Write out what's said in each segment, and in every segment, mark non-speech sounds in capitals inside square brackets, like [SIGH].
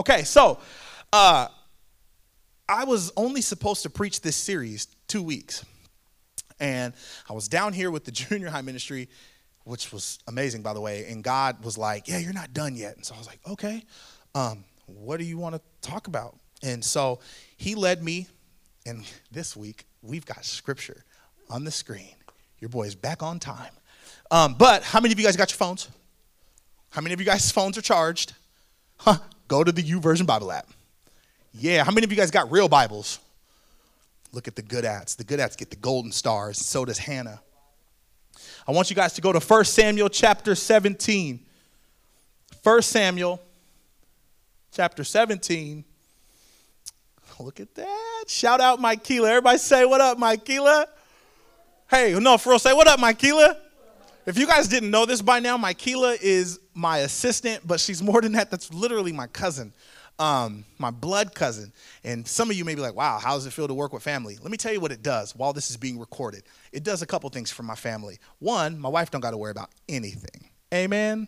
Okay, so uh, I was only supposed to preach this series two weeks. And I was down here with the [LAUGHS] junior high ministry, which was amazing, by the way. And God was like, Yeah, you're not done yet. And so I was like, Okay, um, what do you want to talk about? And so he led me. And this week, we've got scripture on the screen. Your boy is back on time. Um, but how many of you guys got your phones? How many of you guys' phones are charged? Huh, go to the YouVersion Bible app. Yeah, how many of you guys got real Bibles? Look at the good ads. The good ads get the golden stars, so does Hannah. I want you guys to go to 1 Samuel chapter 17. 1 Samuel chapter 17. Look at that. Shout out Mykela. Everybody say, What up, Mykela? Hey, no, for real, say, What up, Mykela? If you guys didn't know this by now, Mykela is my assistant, but she's more than that. That's literally my cousin, um, my blood cousin. And some of you may be like, wow, how does it feel to work with family? Let me tell you what it does while this is being recorded. It does a couple things for my family. One, my wife don't got to worry about anything. Amen.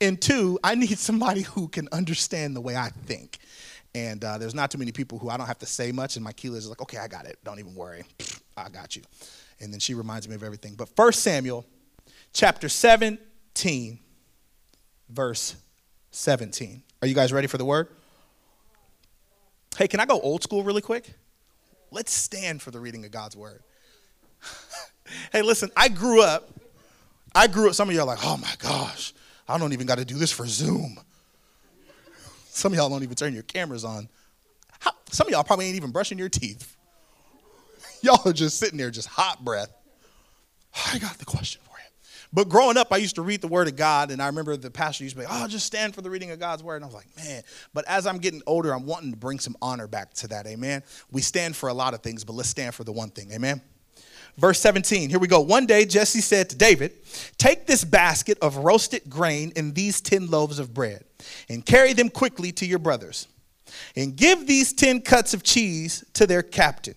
And two, I need somebody who can understand the way I think. And uh, there's not too many people who I don't have to say much, and Mykela is like, okay, I got it. Don't even worry. I got you and then she reminds me of everything. But 1 Samuel chapter 17, verse 17. Are you guys ready for the word? Hey, can I go old school really quick? Let's stand for the reading of God's word. [LAUGHS] hey, listen, I grew up, I grew up, some of y'all like, oh my gosh, I don't even got to do this for Zoom. [LAUGHS] Some of y'all don't even turn your cameras on. How, some of y'all probably ain't even brushing your teeth Y'all are just sitting there, just hot breath. I got the question for you. But growing up, I used to read the Word of God, and I remember the pastor used to be like, oh, just stand for the reading of God's Word. And I was like, man. But as I'm getting older, I'm wanting to bring some honor back to that. Amen. We stand for a lot of things, but let's stand for the one thing. Amen. Verse 17, here we go. One day, Jesse said to David, Take this basket of roasted grain and these 10 loaves of bread, and carry them quickly to your brothers, and give these 10 cuts of cheese to their captain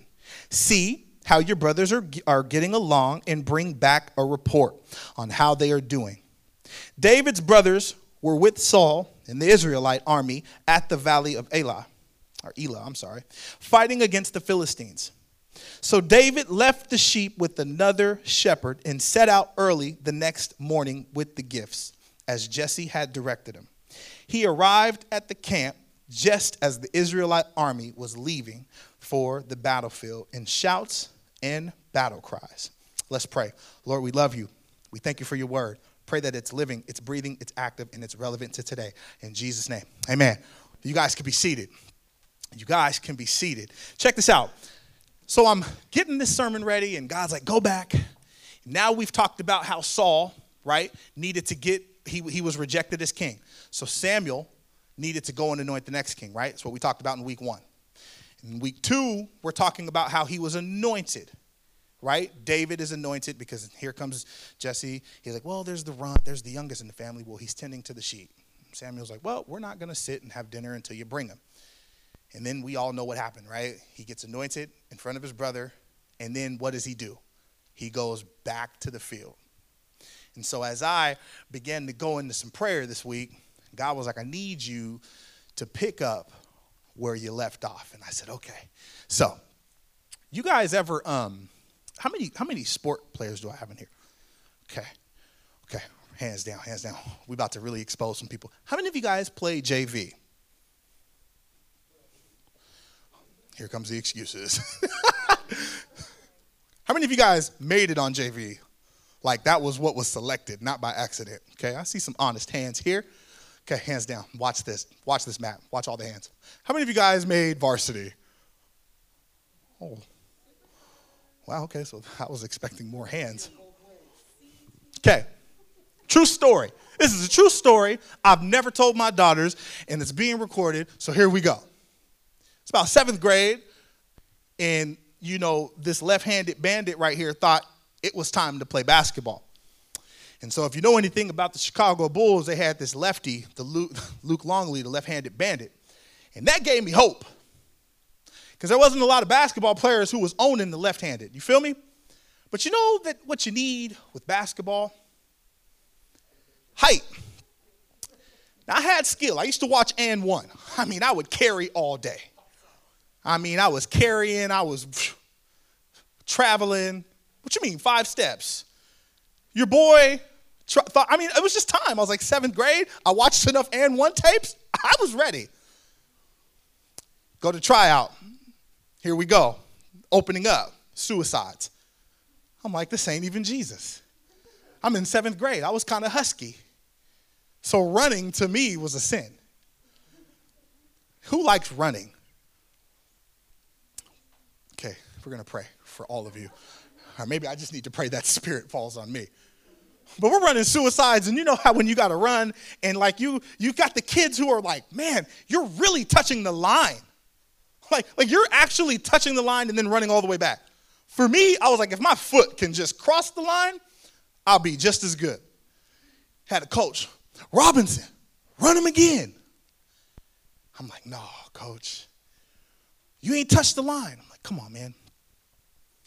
See how your brothers are, are getting along and bring back a report on how they are doing. David's brothers were with Saul and the Israelite army at the valley of Elah, or Elah, I'm sorry, fighting against the Philistines. So David left the sheep with another shepherd and set out early the next morning with the gifts, as Jesse had directed him. He arrived at the camp just as the Israelite army was leaving for the battlefield in shouts and battle cries. Let's pray. Lord, we love you. We thank you for your word. Pray that it's living, it's breathing, it's active, and it's relevant to today. In Jesus' name, amen. You guys can be seated. You guys can be seated. Check this out. So I'm getting this sermon ready, and God's like, go back. Now we've talked about how Saul, right, needed to get, he, he was rejected as king. So Samuel needed to go and anoint the next king, right? That's what we talked about in week one. In week two, we're talking about how he was anointed, right? David is anointed because here comes Jesse. He's like, well, there's the runt, there's the youngest in the family. Well, he's tending to the sheep. Samuel's like, well, we're not going to sit and have dinner until you bring him. And then we all know what happened, right? He gets anointed in front of his brother. And then what does he do? He goes back to the field. And so as I began to go into some prayer this week, God was like, I need you to pick up where you left off. And I said, okay. So, you guys ever, um, how many, how many sport players do I have in here? Okay. Okay. Hands down, hands down. We're about to really expose some people. How many of you guys play JV? Here comes the excuses. [LAUGHS] how many of you guys made it on JV? Like that was what was selected, not by accident. Okay, I see some honest hands here. Okay, hands down. Watch this. Watch this map. Watch all the hands. How many of you guys made varsity? Oh. Wow, okay, so I was expecting more hands. Okay. True story. This is a true story. I've never told my daughters, and it's being recorded, so here we go. It's about seventh grade, and you know, this left handed bandit right here thought it was time to play basketball. And so, if you know anything about the Chicago Bulls, they had this lefty, the Luke, [LAUGHS] Luke Longley, the left-handed bandit, and that gave me hope because there wasn't a lot of basketball players who was owning the left-handed. You feel me? But you know that what you need with basketball, height. I had skill. I used to watch AND1. I mean, I would carry all day. I mean, I was carrying, I was traveling. What you mean, five steps? Your boy thought, I mean, it was just time. I was like seventh grade. I watched enough AND1 tapes. I was ready. Go to tryout. Here we go. Opening up. Suicides. I'm like, this ain't even Jesus. I'm in seventh grade. I was kind of husky. So running to me was a sin. Who likes running? Okay, we're going to pray for all of you. Or maybe I just need to pray that [LAUGHS] spirit falls on me. But we're running suicides, and you know how when you got to run, and like you, you got the kids who are like, man, you're really touching the line. Like, like you're actually touching the line and then running all the way back. For me, I was like, if my foot can just cross the line, I'll be just as good. Had a coach, Robinson, run him again. I'm like, no, coach, you ain't touched the line. I'm like, come on, man.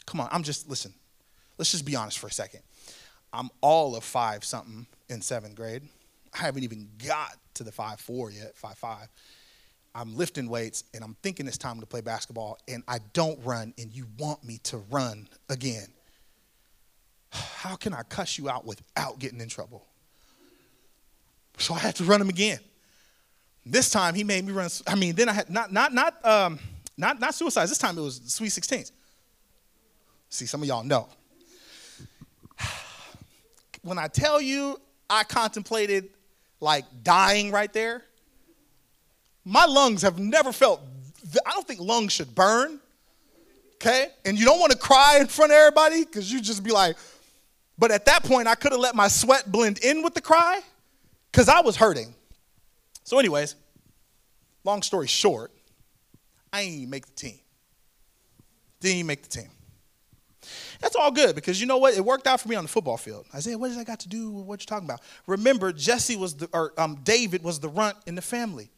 Come on, I'm just, listen, let's just be honest for a second. I'm all of five something in seventh grade. I haven't even got to the five four yet, five five. I'm lifting weights and I'm thinking it's time to play basketball and I don't run and you want me to run again. [SIGHS] How can I cuss you out without getting in trouble? So I had to run him again. This time he made me run. I mean, then I had not not not um, not not suicides. This time it was sweet 16s. See, some of y'all know. When I tell you I contemplated like dying right there, my lungs have never felt, I don't think lungs should burn, okay? And you don't want to cry in front of everybody because you just be like, but at that point, I could have let my sweat blend in with the cry because I was hurting. So, anyways, long story short, I ain't even make the team. Didn't even make the team. That's all good because you know what? It worked out for me on the football field. Isaiah, what does that got to do with what you're talking about? Remember, Jesse was the, or um, David was the runt in the family.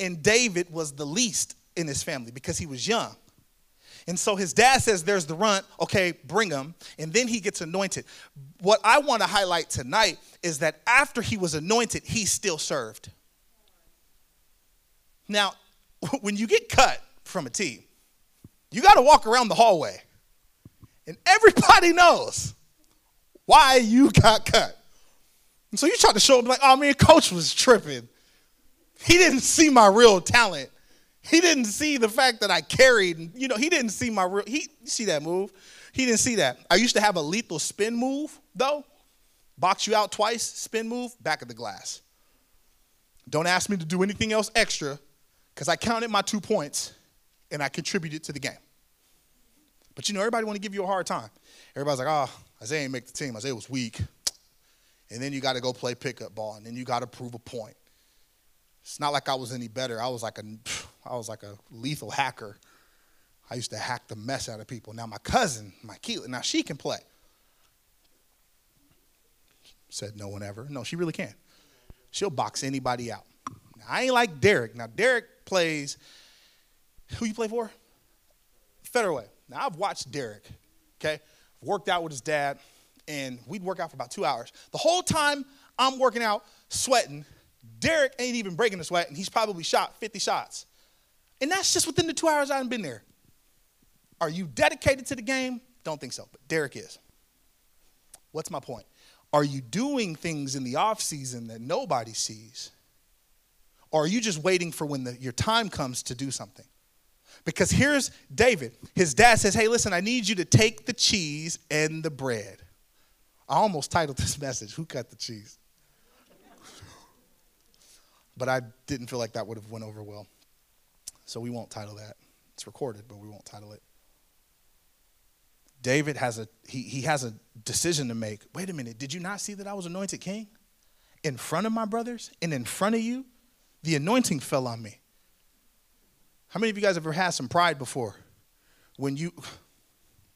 And David was the least in his family because he was young. And so his dad says, There's the runt. Okay, bring him. And then he gets anointed. What I want to highlight tonight is that after he was anointed, he still served. Now, [LAUGHS] when you get cut from a team, you got to walk around the hallway. And everybody knows why you got cut. And so you try to show them, like, oh man, coach was tripping. He didn't see my real talent. He didn't see the fact that I carried, you know, he didn't see my real, he, see that move? He didn't see that. I used to have a lethal spin move, though. Box you out twice, spin move, back of the glass. Don't ask me to do anything else extra because I counted my two points and I contributed to the game. But you know, everybody want to give you a hard time. Everybody's like, oh, Isaiah ain't make the team. Isaiah was weak. And then you got to go play pickup ball, and then you got to prove a point. It's not like I was any better. I was like a, I was like a lethal hacker. I used to hack the mess out of people. Now my cousin, my Keelan, now she can play. Said no one ever. No, she really can. She'll box anybody out. Now, I ain't like Derek. Now Derek plays. Who you play for? Federal Now I've watched Derek. Okay, worked out with his dad, and we'd work out for about two hours. The whole time I'm working out, sweating, Derek ain't even breaking a sweat, and he's probably shot 50 shots. And that's just within the two hours I have been there. Are you dedicated to the game? Don't think so, but Derek is. What's my point? Are you doing things in the off season that nobody sees? Or are you just waiting for when the, your time comes to do something? Because here's David. His dad says, Hey, listen, I need you to take the cheese and the bread. I almost titled this [LAUGHS] message, Who Cut the Cheese? but I didn't feel like that would have went over well. So we won't title that. It's recorded, but we won't title it. David has a he, he has a decision to make. Wait a minute, did you not see that I was anointed king? In front of my brothers and in front of you, the anointing fell on me. How many of you guys have ever had some pride before? When you [SIGHS]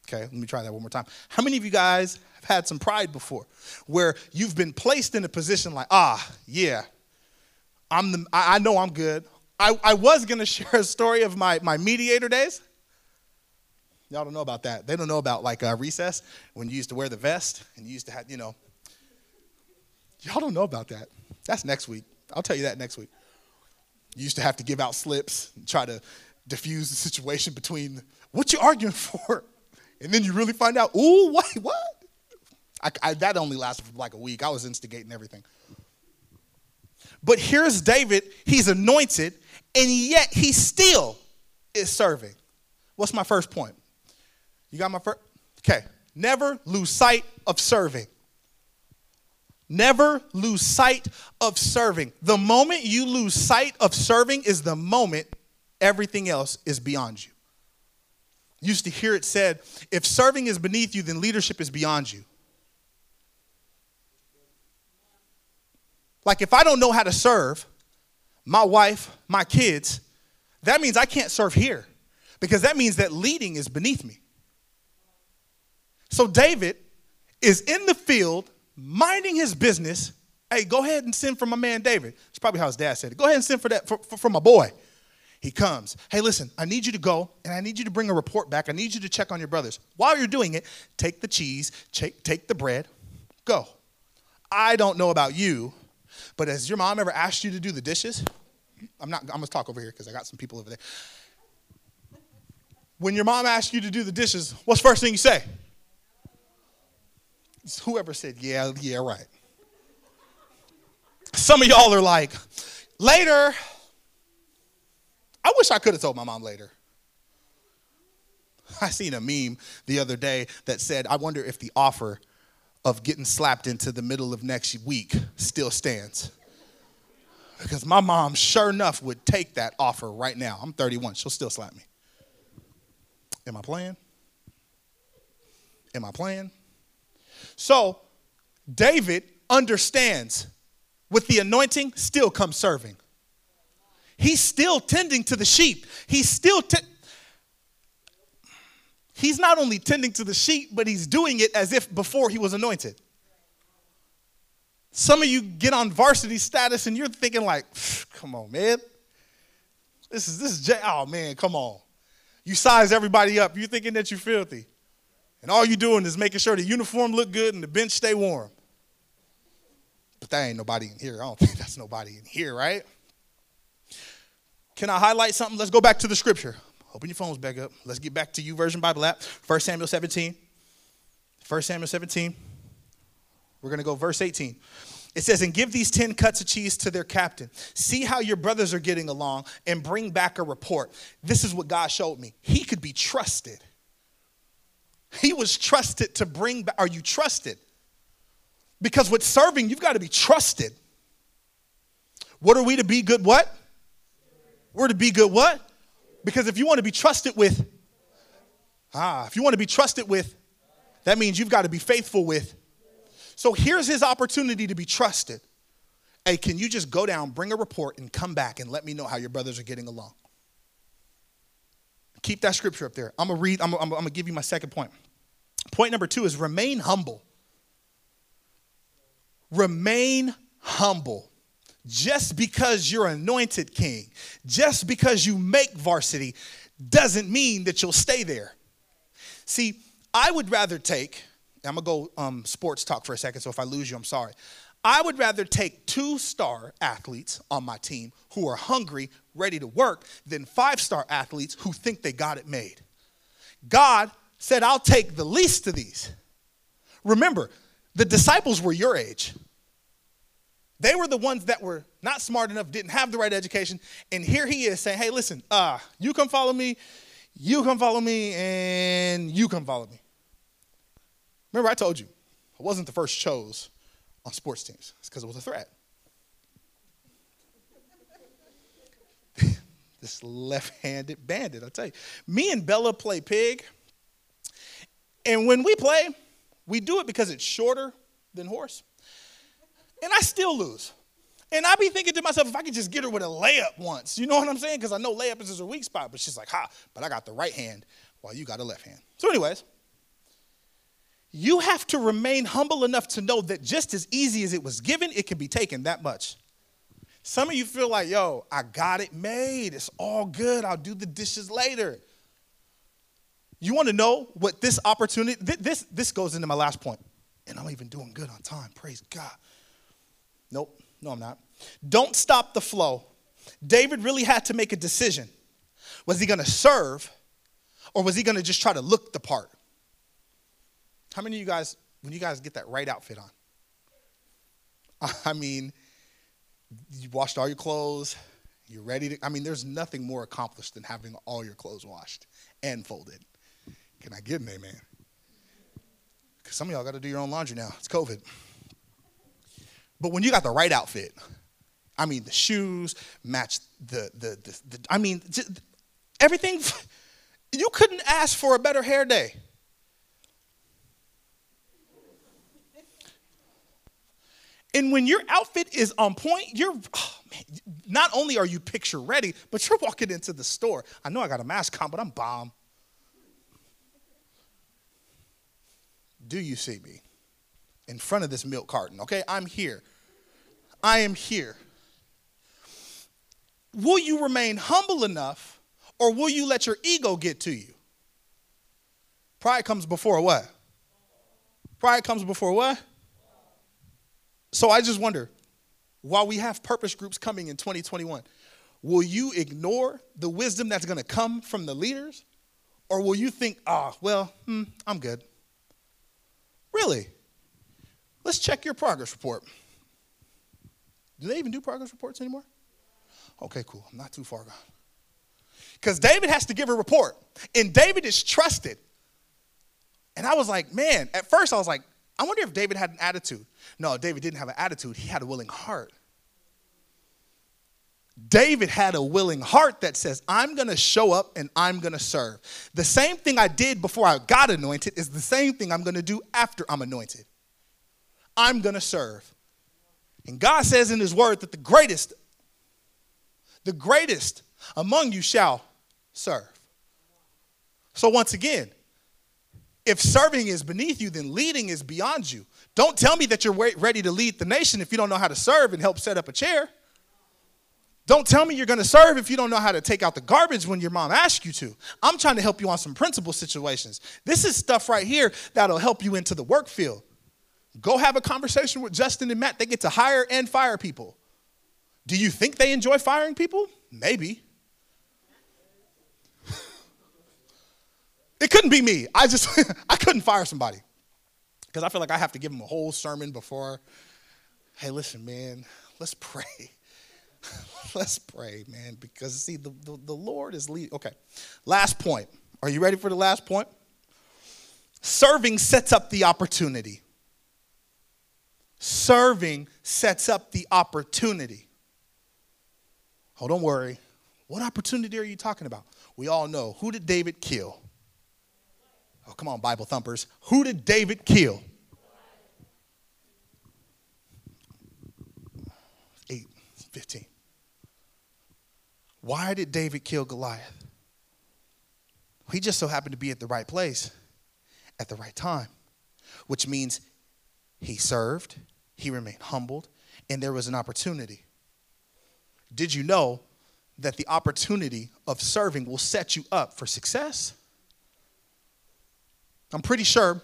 Okay, let me try that one more time. How many of you guys have had some pride before where you've been placed in a position like, ah, yeah, I'm the, I know I'm good. I, I was to [LAUGHS] share a story of my, my mediator days. Y'all don't know about that. They don't know about like uh, recess when you used to wear the vest and you used to have, you know. Y'all don't know about that. That's next week. I'll tell you that next week. You used to have to give out slips and try to diffuse the situation between what you're arguing [LAUGHS] for, and then you really find out, ooh, [LAUGHS] wait, what? I, I, that only lasted for like a week. I was instigating everything. But here's David. He's anointed, and yet he still is serving. What's my first point? You got my first? Okay. Never lose sight of serving. Never lose sight of serving. The moment you lose sight of serving is the moment everything else is beyond you. Used to hear it said, if serving is beneath you, then leadership is beyond you. Like if I don't know how to serve my wife, my kids, that means I can't serve here because that means that leading is beneath me. So David is in the field minding his business. Hey, go ahead and send for my man David. That's probably how his dad said it. Go ahead and send for that for, for, for my boy. He comes. Hey, listen, I need you to go and I need you to bring a report back. I need you to check on your brothers. While you're doing it, take the cheese, take, take the bread, go. I don't know about you, but has your mom ever asked you to do the dishes? I'm not, I'm gonna talk over here because I got some people over there. When your mom asks you to do the dishes, what's the first thing you say? Whoever said, yeah, yeah, right. Some of y'all are like, later. I wish I could have told my mom later. I seen a meme the other day that said, I wonder if the offer of getting slapped into the middle of next week still stands. Because my mom, sure enough, would take that offer right now. I'm 31, she'll still slap me. Am I playing? Am I playing? So, David understands with the anointing still comes serving. He's still tending to the sheep. He's still t- He's not only tending to the sheep, but he's doing it as if before he was anointed. Some of you get on varsity status and you're thinking like, come on, man. This is this is J- oh man, come on. You size everybody up. You're thinking that you're filthy. And all you're doing is making sure the uniform look good and the bench stay warm. But that ain't nobody in here. I don't [LAUGHS] think that's nobody in here, right? Can I highlight something? Let's go back to the scripture. Open your phones back up. Let's get back to YouVersion Bible app. 1 Samuel 17. 1 Samuel 17. We're going to go verse 18. It says, And give these 10 cuts of cheese to their captain. See how your brothers are getting along and bring back a report. This is what God showed me. He could be trusted. He was trusted to bring back. Are you trusted? Because with serving, you've got to be trusted. What are we to be good? What? We're to be good what? Because if you want to be trusted with, ah, if you want to be trusted with, that means you've got to be faithful with. So here's his opportunity to be trusted. Hey, can you just go down, bring a report, and come back and let me know how your brothers are getting along? Keep that scripture up there. I'm gonna read, I'm, I'm gonna give you my second point. Point number two is remain humble. Remain humble. Just because you're anointed king, just because you make varsity, doesn't mean that you'll stay there. See, I would rather take, I'm gonna go um, sports talk for a second, so if I lose you, I'm sorry. I would rather take two star athletes on my team who are hungry, ready to work, than five star athletes who think they got it made. God said, I'll take the least of these. Remember, the disciples were your age. They were the ones that were not smart enough, didn't have the right education. And here he is saying, hey, listen, uh, you come follow me, you come follow me, and you come follow me. Remember, I told you, I wasn't the first chose on sports teams. It's because it was a threat. [LAUGHS] this left handed bandit, I'll tell you. Me and Bella play pig. And when we play, we do it because it's shorter than horse and I still lose. And I be thinking to myself, if I could just get her with a layup once, you know what I'm saying? Because I know layup is her weak spot, but she's like, ha, but I got the right hand while you got a left hand. So, anyways, you have to remain humble enough to know that just as easy as it was given, it can be taken that much. Some of you feel like, yo, I got it made. It's all good. I'll do the dishes later. You want to know what this opportunity, this, this goes into my last point. And I'm even doing good on time. Praise God. Nope, no, I'm not. Don't stop the flow. David really had to make a decision. Was he going to serve or was he going to just try to look the part? How many of you guys, when you guys get that right outfit on? [LAUGHS] I mean, you washed all your clothes, you're ready to, I mean, there's nothing more accomplished than having all your clothes washed and folded. Can I get an amen? Because some of y'all got to do your own laundry now. It's COVID. But when you got the right outfit, I mean, the shoes match the, the, the, the I mean, everything, [LAUGHS] you couldn't ask for a better hair day. And when your outfit is on point, you're, oh man, not only are you picture ready, but you're walking into the store. I know I got a mask on, but I'm bomb. Do you see me? In front of this milk carton, okay? I'm here. I am here. Will you remain humble enough or will you let your ego get to you? Pride comes before what? Pride comes before what? So I just wonder, while we have purpose groups coming in 2021, will you ignore the wisdom that's going to come from the leaders? Or will you think, ah, oh, well, hmm, I'm good? Really? Let's check your progress report. Do they even do progress reports anymore? Okay, cool. I'm not too far gone. Because David has to give a report, and David is trusted. And I was like, man, at first I was like, I wonder if David had an attitude. No, David didn't have an attitude, he had a willing heart. David had a willing heart that says, I'm to show up and I'm to serve. The same thing I did before I got anointed is the same thing I'm to do after I'm anointed. I'm to serve. And God says in His word that the greatest, the greatest among you shall serve. So, once again, if serving is beneath you, then leading is beyond you. Don't tell me that you're ready to lead the nation if you don't know how to serve and help set up a chair. Don't tell me you're going to serve if you don't know how to take out the garbage when your mom asks you to. I'm trying to help you on some principle situations. This is stuff right here that'll help you into the work field. Go have a conversation with Justin and Matt. They get to hire and fire people. Do you think they enjoy firing people? Maybe. It couldn't be me. I just [LAUGHS] I couldn't fire somebody. Because I feel like I have to give them a whole sermon before. Hey, listen, man, let's pray. [LAUGHS] let's pray, man. Because see, the, the, the Lord is leading. Okay. Last point. Are you ready for the last point? Serving sets up the opportunity. Serving sets up the opportunity. Oh, don't worry. What opportunity are you talking about? We all know. Who did David kill? Oh, come on, Bible thumpers. Who did David kill? 8, 15. Why did David kill Goliath? He just so happened to be at the right place at the right time, which means he served, he remained humbled, and there was an opportunity. Did you know that the opportunity of serving will set you up for success? I'm pretty sure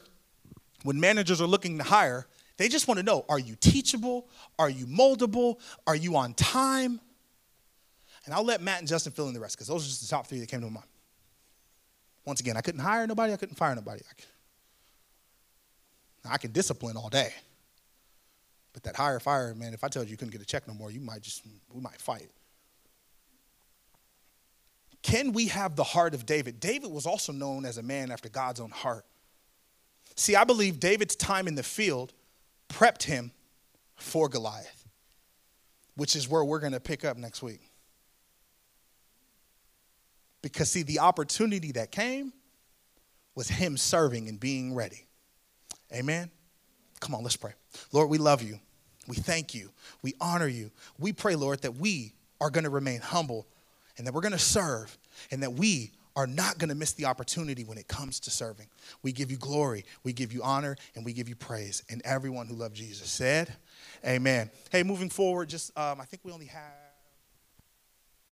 when managers are looking to hire, they just want to know are you teachable? Are you moldable? Are you on time? And I'll let Matt and Justin fill in the rest because those are just the top three that came to mind. Once again, I couldn't hire nobody, I couldn't fire nobody. I, could, I can discipline all day. But that hire fire, man, if I told you you couldn't get a check no more, you might just, we might fight. Can we have the heart of David? David was also known as a man after God's own heart. See, I believe David's time in the field prepped him for Goliath, which is where we're going to pick up next week. Because, see, the opportunity that came was him serving and being ready. Amen? Come on, let's pray. Lord, we love you. We thank you. We honor you. We pray, Lord, that we are going to remain humble and that we're going to serve and that we are not going to miss the opportunity when it comes to serving. We give you glory, we give you honor, and we give you praise. And everyone who loved Jesus said, Amen. Hey, moving forward, just um, I think we only have.